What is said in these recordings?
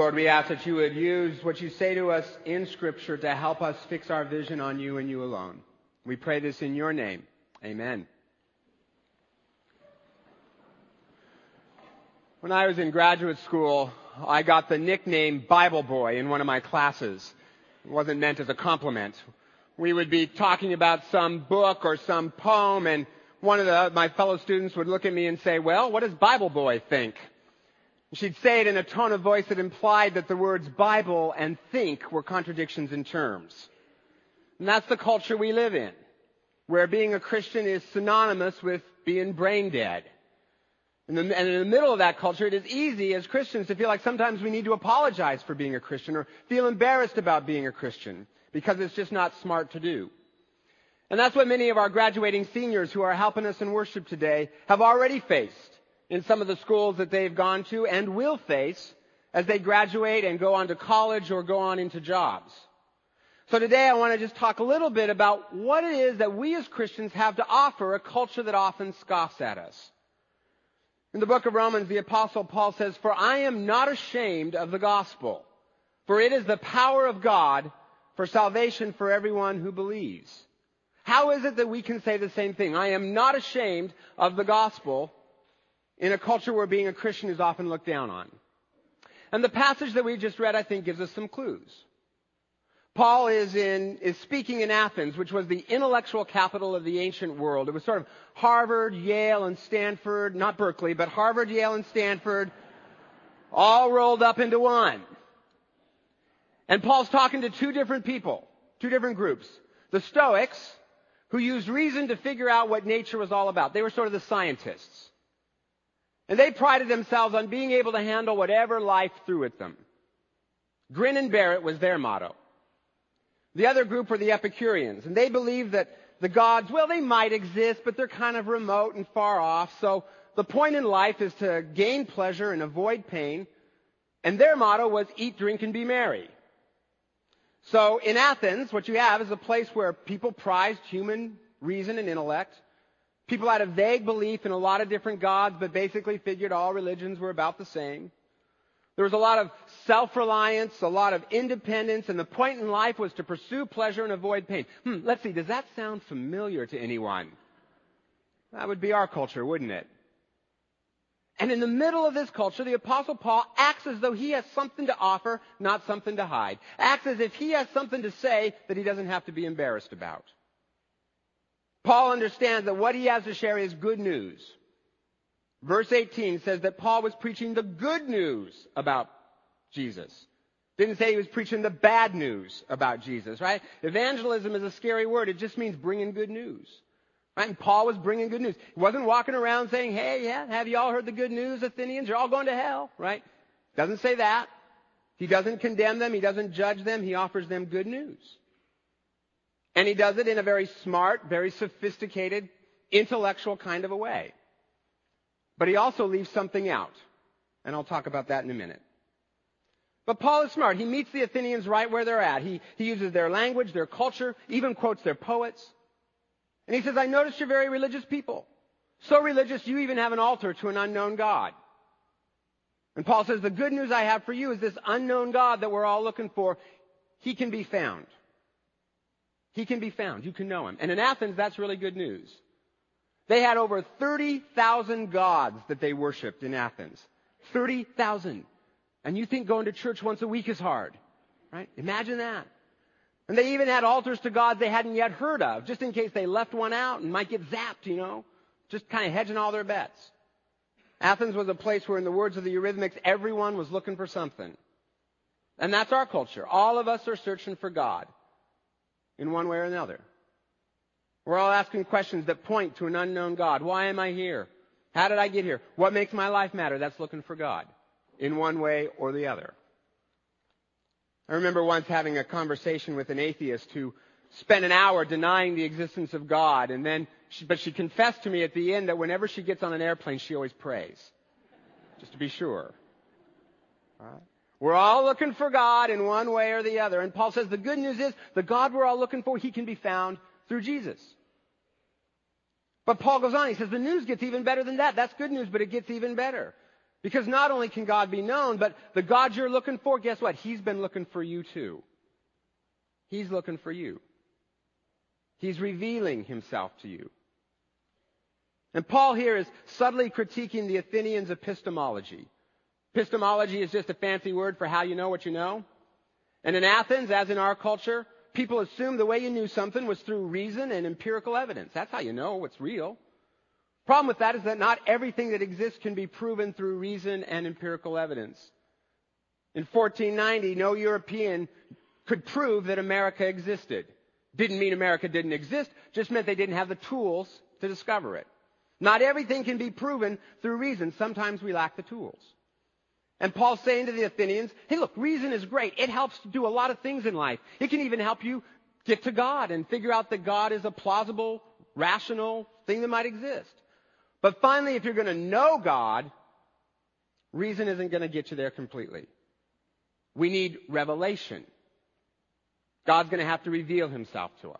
Lord, we ask that you would use what you say to us in Scripture to help us fix our vision on you and you alone. We pray this in your name. Amen. When I was in graduate school, I got the nickname Bible Boy in one of my classes. It wasn't meant as a compliment. We would be talking about some book or some poem and one of the, my fellow students would look at me and say, well, what does Bible Boy think? She'd say it in a tone of voice that implied that the words Bible and think were contradictions in terms. And that's the culture we live in, where being a Christian is synonymous with being brain dead. And in the middle of that culture, it is easy as Christians to feel like sometimes we need to apologize for being a Christian or feel embarrassed about being a Christian because it's just not smart to do. And that's what many of our graduating seniors who are helping us in worship today have already faced in some of the schools that they've gone to and will face as they graduate and go on to college or go on into jobs. So today I want to just talk a little bit about what it is that we as Christians have to offer a culture that often scoffs at us. In the book of Romans, the apostle Paul says, For I am not ashamed of the gospel, for it is the power of God for salvation for everyone who believes. How is it that we can say the same thing? I am not ashamed of the gospel, in a culture where being a Christian is often looked down on. And the passage that we just read, I think, gives us some clues. Paul is in, is speaking in Athens, which was the intellectual capital of the ancient world. It was sort of Harvard, Yale, and Stanford, not Berkeley, but Harvard, Yale, and Stanford, all rolled up into one. And Paul's talking to two different people, two different groups. The Stoics, who used reason to figure out what nature was all about. They were sort of the scientists. And they prided themselves on being able to handle whatever life threw at them. Grin and bear it was their motto. The other group were the Epicureans, and they believed that the gods, well, they might exist, but they're kind of remote and far off. So the point in life is to gain pleasure and avoid pain. And their motto was eat, drink, and be merry. So in Athens, what you have is a place where people prized human reason and intellect. People had a vague belief in a lot of different gods, but basically figured all religions were about the same. There was a lot of self-reliance, a lot of independence, and the point in life was to pursue pleasure and avoid pain. Hmm, let's see, does that sound familiar to anyone? That would be our culture, wouldn't it? And in the middle of this culture, the apostle Paul acts as though he has something to offer, not something to hide. Acts as if he has something to say that he doesn't have to be embarrassed about. Paul understands that what he has to share is good news. Verse 18 says that Paul was preaching the good news about Jesus. Didn't say he was preaching the bad news about Jesus, right? Evangelism is a scary word. It just means bringing good news. Right? And Paul was bringing good news. He wasn't walking around saying, hey, yeah, have you all heard the good news, Athenians? You're all going to hell, right? Doesn't say that. He doesn't condemn them. He doesn't judge them. He offers them good news. And he does it in a very smart, very sophisticated, intellectual kind of a way. But he also leaves something out. And I'll talk about that in a minute. But Paul is smart. He meets the Athenians right where they're at. He, he uses their language, their culture, even quotes their poets. And he says, I notice you're very religious people. So religious you even have an altar to an unknown God. And Paul says, the good news I have for you is this unknown God that we're all looking for, he can be found. He can be found. You can know him. And in Athens, that's really good news. They had over 30,000 gods that they worshiped in Athens. 30,000. And you think going to church once a week is hard, right? Imagine that. And they even had altars to gods they hadn't yet heard of, just in case they left one out and might get zapped, you know? Just kind of hedging all their bets. Athens was a place where, in the words of the Eurythmics, everyone was looking for something. And that's our culture. All of us are searching for God in one way or another. We're all asking questions that point to an unknown God. Why am I here? How did I get here? What makes my life matter? That's looking for God in one way or the other. I remember once having a conversation with an atheist who spent an hour denying the existence of God and then, she, but she confessed to me at the end that whenever she gets on an airplane, she always prays. Just to be sure. All right? We're all looking for God in one way or the other. And Paul says the good news is the God we're all looking for, he can be found through Jesus. But Paul goes on, he says the news gets even better than that. That's good news, but it gets even better. Because not only can God be known, but the God you're looking for, guess what? He's been looking for you too. He's looking for you. He's revealing himself to you. And Paul here is subtly critiquing the Athenians' epistemology. Epistemology is just a fancy word for how you know what you know. And in Athens, as in our culture, people assumed the way you knew something was through reason and empirical evidence. That's how you know what's real. Problem with that is that not everything that exists can be proven through reason and empirical evidence. In 1490, no European could prove that America existed. Didn't mean America didn't exist, just meant they didn't have the tools to discover it. Not everything can be proven through reason. Sometimes we lack the tools. And Paul's saying to the Athenians, hey look, reason is great. It helps to do a lot of things in life. It can even help you get to God and figure out that God is a plausible, rational thing that might exist. But finally, if you're going to know God, reason isn't going to get you there completely. We need revelation. God's going to have to reveal himself to us.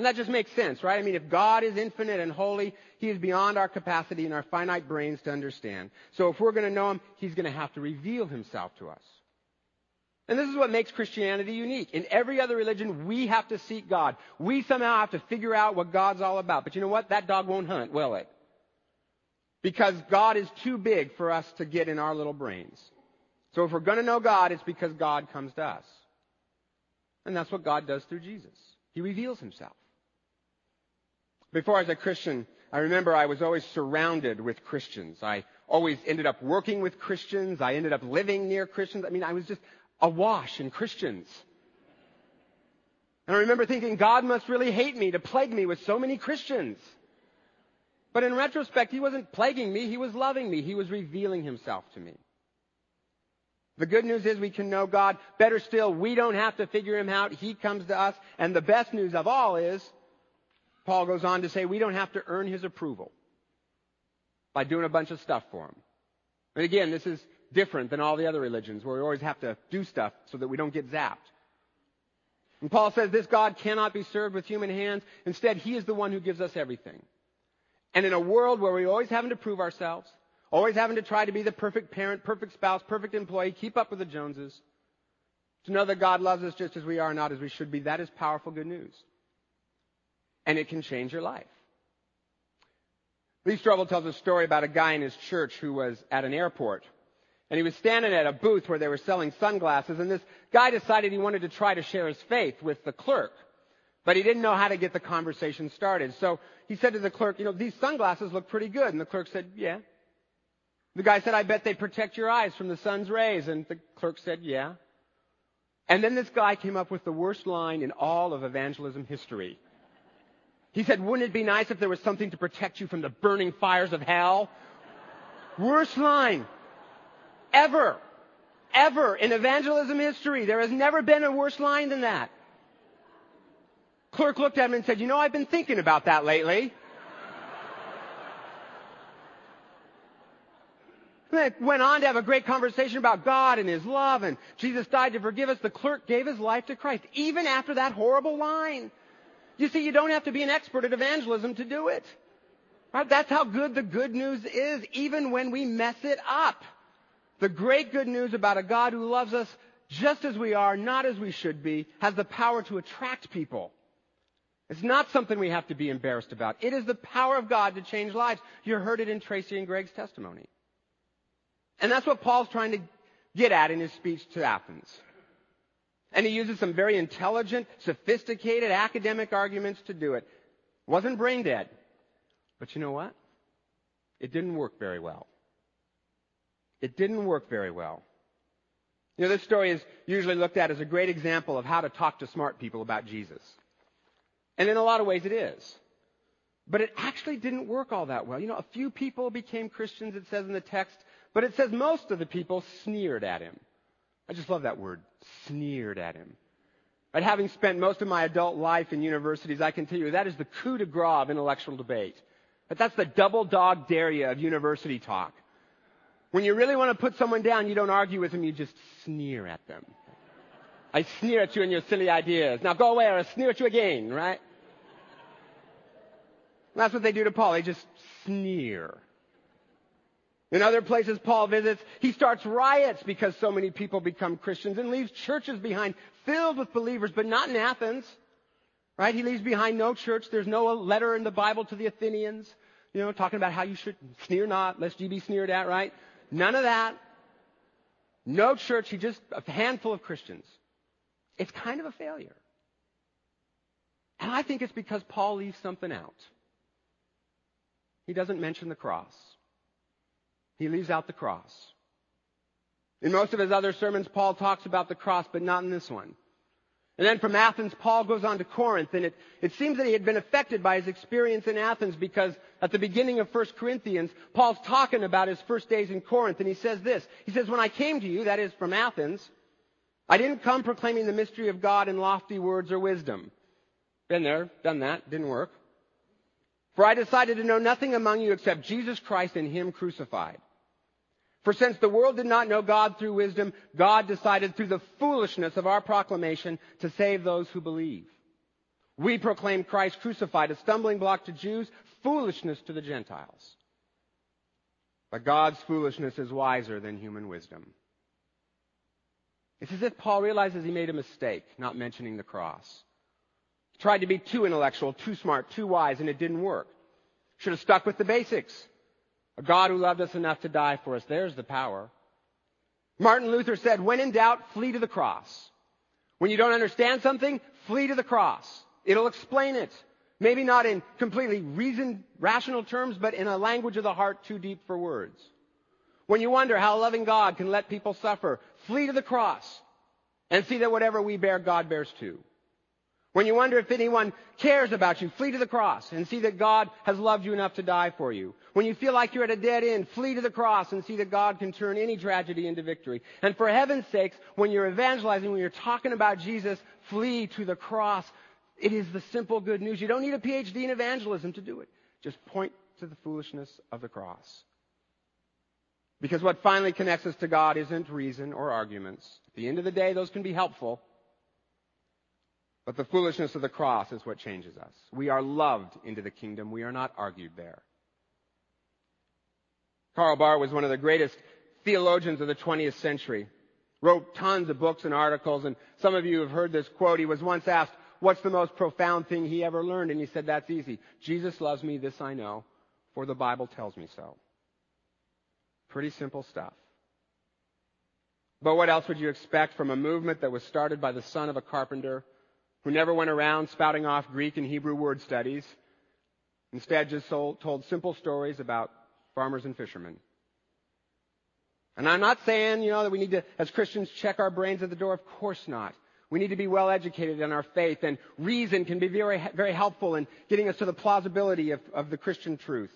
And that just makes sense, right? I mean, if God is infinite and holy, He is beyond our capacity and our finite brains to understand. So if we're going to know Him, He's going to have to reveal Himself to us. And this is what makes Christianity unique. In every other religion, we have to seek God. We somehow have to figure out what God's all about. But you know what? That dog won't hunt, will it? Because God is too big for us to get in our little brains. So if we're going to know God, it's because God comes to us. And that's what God does through Jesus. He reveals himself. Before I was a Christian, I remember I was always surrounded with Christians. I always ended up working with Christians. I ended up living near Christians. I mean, I was just awash in Christians. And I remember thinking, God must really hate me to plague me with so many Christians. But in retrospect, He wasn't plaguing me. He was loving me. He was revealing Himself to me. The good news is we can know God. Better still, we don't have to figure Him out. He comes to us. And the best news of all is Paul goes on to say we don't have to earn his approval by doing a bunch of stuff for him. And again, this is different than all the other religions where we always have to do stuff so that we don't get zapped. And Paul says this God cannot be served with human hands. Instead, he is the one who gives us everything. And in a world where we're always having to prove ourselves, always having to try to be the perfect parent, perfect spouse, perfect employee, keep up with the Joneses, to know that God loves us just as we are, not as we should be, that is powerful good news and it can change your life. Lee Strobel tells a story about a guy in his church who was at an airport. And he was standing at a booth where they were selling sunglasses, and this guy decided he wanted to try to share his faith with the clerk. But he didn't know how to get the conversation started. So he said to the clerk, you know, these sunglasses look pretty good. And the clerk said, yeah. The guy said, I bet they protect your eyes from the sun's rays. And the clerk said, yeah. And then this guy came up with the worst line in all of evangelism history. He said, wouldn't it be nice if there was something to protect you from the burning fires of hell? Worst line ever, ever in evangelism history. There has never been a worse line than that. Clerk looked at him and said, you know, I've been thinking about that lately. They went on to have a great conversation about God and His love and Jesus died to forgive us. The clerk gave his life to Christ, even after that horrible line. You see, you don't have to be an expert at evangelism to do it. Right? That's how good the good news is, even when we mess it up. The great good news about a God who loves us just as we are, not as we should be, has the power to attract people. It's not something we have to be embarrassed about. It is the power of God to change lives. You heard it in Tracy and Greg's testimony. And that's what Paul's trying to get at in his speech to Athens. And he uses some very intelligent, sophisticated academic arguments to do it. Wasn't brain dead. But you know what? It didn't work very well. It didn't work very well. You know, this story is usually looked at as a great example of how to talk to smart people about Jesus. And in a lot of ways it is. But it actually didn't work all that well. You know, a few people became Christians, it says in the text, but it says most of the people sneered at him. I just love that word, sneered at him. Right, having spent most of my adult life in universities, I can tell you that is the coup de grace of intellectual debate. But that's the double dog dare you of university talk. When you really want to put someone down, you don't argue with them, you just sneer at them. I sneer at you and your silly ideas. Now go away or I sneer at you again, right? And that's what they do to Paul. They just sneer. In other places Paul visits, he starts riots because so many people become Christians and leaves churches behind filled with believers, but not in Athens. Right? He leaves behind no church. There's no letter in the Bible to the Athenians, you know, talking about how you should sneer not, lest you be sneered at, right? None of that. No church. He just, a handful of Christians. It's kind of a failure. And I think it's because Paul leaves something out. He doesn't mention the cross. He leaves out the cross. In most of his other sermons, Paul talks about the cross, but not in this one. And then from Athens, Paul goes on to Corinth, and it, it seems that he had been affected by his experience in Athens because at the beginning of 1 Corinthians, Paul's talking about his first days in Corinth, and he says this. He says, When I came to you, that is from Athens, I didn't come proclaiming the mystery of God in lofty words or wisdom. Been there, done that, didn't work. For I decided to know nothing among you except Jesus Christ and Him crucified. For since the world did not know God through wisdom, God decided through the foolishness of our proclamation to save those who believe. We proclaim Christ crucified, a stumbling block to Jews, foolishness to the Gentiles. But God's foolishness is wiser than human wisdom. It's as if Paul realizes he made a mistake not mentioning the cross. He tried to be too intellectual, too smart, too wise, and it didn't work. Should have stuck with the basics. A God who loved us enough to die for us. There's the power. Martin Luther said, when in doubt, flee to the cross. When you don't understand something, flee to the cross. It'll explain it. Maybe not in completely reasoned, rational terms, but in a language of the heart too deep for words. When you wonder how loving God can let people suffer, flee to the cross and see that whatever we bear, God bears too. When you wonder if anyone cares about you, flee to the cross and see that God has loved you enough to die for you. When you feel like you're at a dead end, flee to the cross and see that God can turn any tragedy into victory. And for heaven's sakes, when you're evangelizing, when you're talking about Jesus, flee to the cross. It is the simple good news. You don't need a PhD in evangelism to do it. Just point to the foolishness of the cross. Because what finally connects us to God isn't reason or arguments. At the end of the day, those can be helpful. But the foolishness of the cross is what changes us. We are loved into the kingdom. We are not argued there. Karl Barth was one of the greatest theologians of the 20th century. Wrote tons of books and articles, and some of you have heard this quote. He was once asked, what's the most profound thing he ever learned? And he said, that's easy. Jesus loves me, this I know, for the Bible tells me so. Pretty simple stuff. But what else would you expect from a movement that was started by the son of a carpenter who never went around spouting off Greek and Hebrew word studies, instead just told simple stories about farmers and fishermen. And I'm not saying, you know, that we need to, as Christians, check our brains at the door. Of course not. We need to be well educated in our faith, and reason can be very, very helpful in getting us to the plausibility of, of the Christian truth.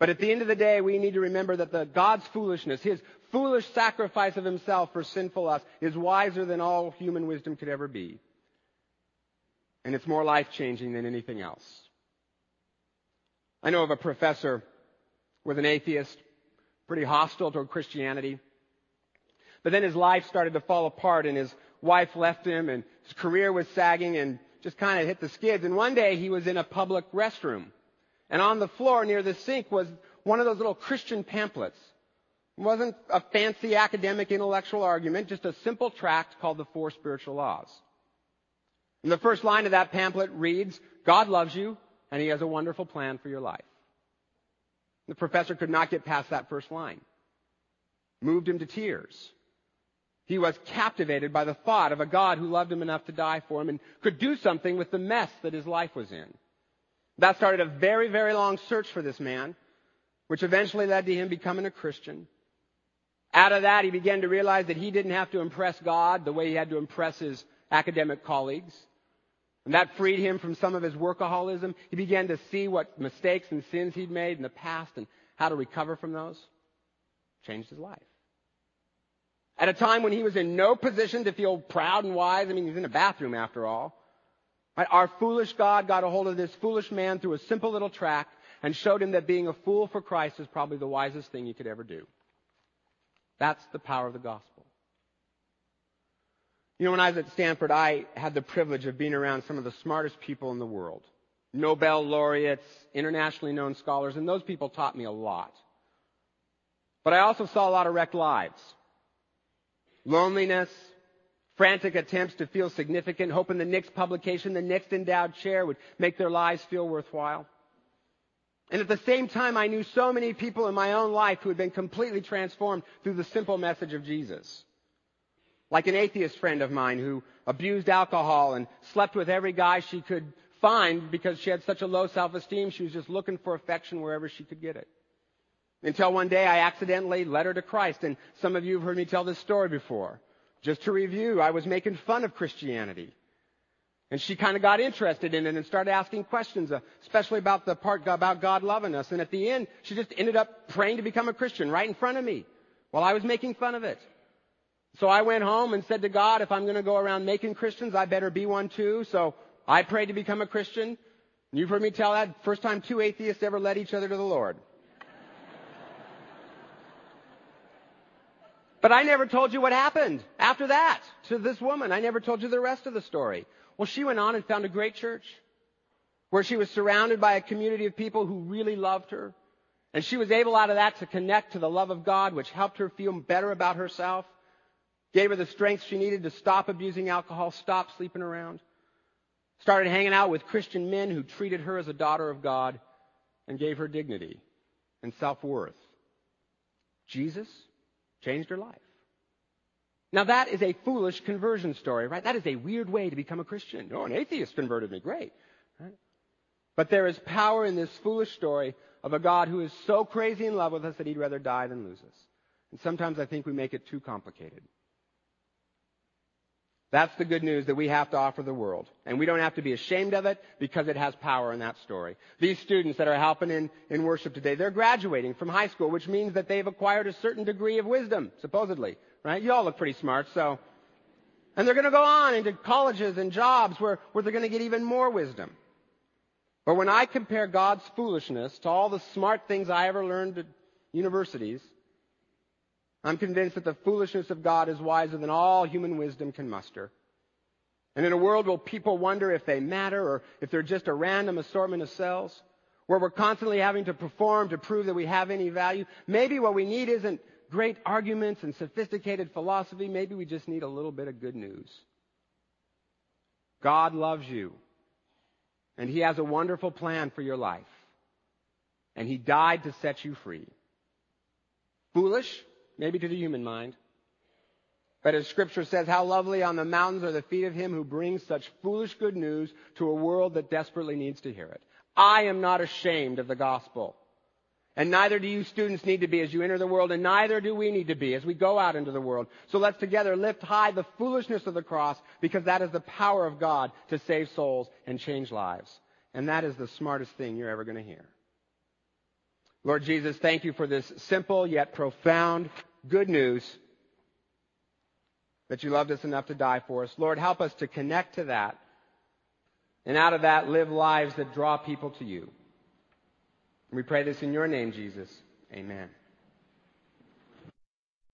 But at the end of the day, we need to remember that the God's foolishness, His foolish sacrifice of Himself for sinful us, is wiser than all human wisdom could ever be and it's more life changing than anything else. I know of a professor with an atheist, pretty hostile toward Christianity. But then his life started to fall apart and his wife left him and his career was sagging and just kind of hit the skids. And one day he was in a public restroom and on the floor near the sink was one of those little Christian pamphlets. It wasn't a fancy academic intellectual argument, just a simple tract called the Four Spiritual Laws. And the first line of that pamphlet reads, God loves you and he has a wonderful plan for your life. The professor could not get past that first line. Moved him to tears. He was captivated by the thought of a God who loved him enough to die for him and could do something with the mess that his life was in. That started a very, very long search for this man, which eventually led to him becoming a Christian. Out of that, he began to realize that he didn't have to impress God the way he had to impress his academic colleagues. And that freed him from some of his workaholism. He began to see what mistakes and sins he'd made in the past and how to recover from those. Changed his life. At a time when he was in no position to feel proud and wise, I mean, he's in a bathroom after all. Our foolish God got a hold of this foolish man through a simple little tract and showed him that being a fool for Christ is probably the wisest thing you could ever do. That's the power of the gospel. You know, when I was at Stanford, I had the privilege of being around some of the smartest people in the world. Nobel laureates, internationally known scholars, and those people taught me a lot. But I also saw a lot of wrecked lives. Loneliness, frantic attempts to feel significant, hoping the next publication, the next endowed chair would make their lives feel worthwhile. And at the same time, I knew so many people in my own life who had been completely transformed through the simple message of Jesus. Like an atheist friend of mine who abused alcohol and slept with every guy she could find because she had such a low self-esteem, she was just looking for affection wherever she could get it. Until one day I accidentally led her to Christ, and some of you have heard me tell this story before. Just to review, I was making fun of Christianity. And she kind of got interested in it and started asking questions, uh, especially about the part about God loving us. And at the end, she just ended up praying to become a Christian right in front of me while I was making fun of it. So I went home and said to God, if I'm going to go around making Christians, I better be one too. So I prayed to become a Christian. You've heard me tell that. First time two atheists ever led each other to the Lord. But I never told you what happened after that to this woman. I never told you the rest of the story. Well, she went on and found a great church where she was surrounded by a community of people who really loved her. And she was able out of that to connect to the love of God, which helped her feel better about herself, gave her the strength she needed to stop abusing alcohol, stop sleeping around, started hanging out with Christian men who treated her as a daughter of God and gave her dignity and self-worth. Jesus changed her life. Now that is a foolish conversion story, right? That is a weird way to become a Christian. Oh, an atheist converted me. Great. Right? But there is power in this foolish story of a God who is so crazy in love with us that he'd rather die than lose us. And sometimes I think we make it too complicated. That's the good news that we have to offer the world. And we don't have to be ashamed of it because it has power in that story. These students that are helping in, in worship today, they're graduating from high school, which means that they've acquired a certain degree of wisdom, supposedly. Right? You all look pretty smart, so. And they're going to go on into colleges and jobs where, where they're going to get even more wisdom. But when I compare God's foolishness to all the smart things I ever learned at universities, I'm convinced that the foolishness of God is wiser than all human wisdom can muster. And in a world where people wonder if they matter or if they're just a random assortment of cells, where we're constantly having to perform to prove that we have any value, maybe what we need isn't great arguments and sophisticated philosophy. Maybe we just need a little bit of good news. God loves you. And He has a wonderful plan for your life. And He died to set you free. Foolish? Maybe to the human mind. But as scripture says, how lovely on the mountains are the feet of him who brings such foolish good news to a world that desperately needs to hear it. I am not ashamed of the gospel. And neither do you students need to be as you enter the world, and neither do we need to be as we go out into the world. So let's together lift high the foolishness of the cross, because that is the power of God to save souls and change lives. And that is the smartest thing you're ever going to hear. Lord Jesus, thank you for this simple yet profound good news that you loved us enough to die for us. Lord, help us to connect to that and out of that live lives that draw people to you. we pray this in your name, Jesus. Amen.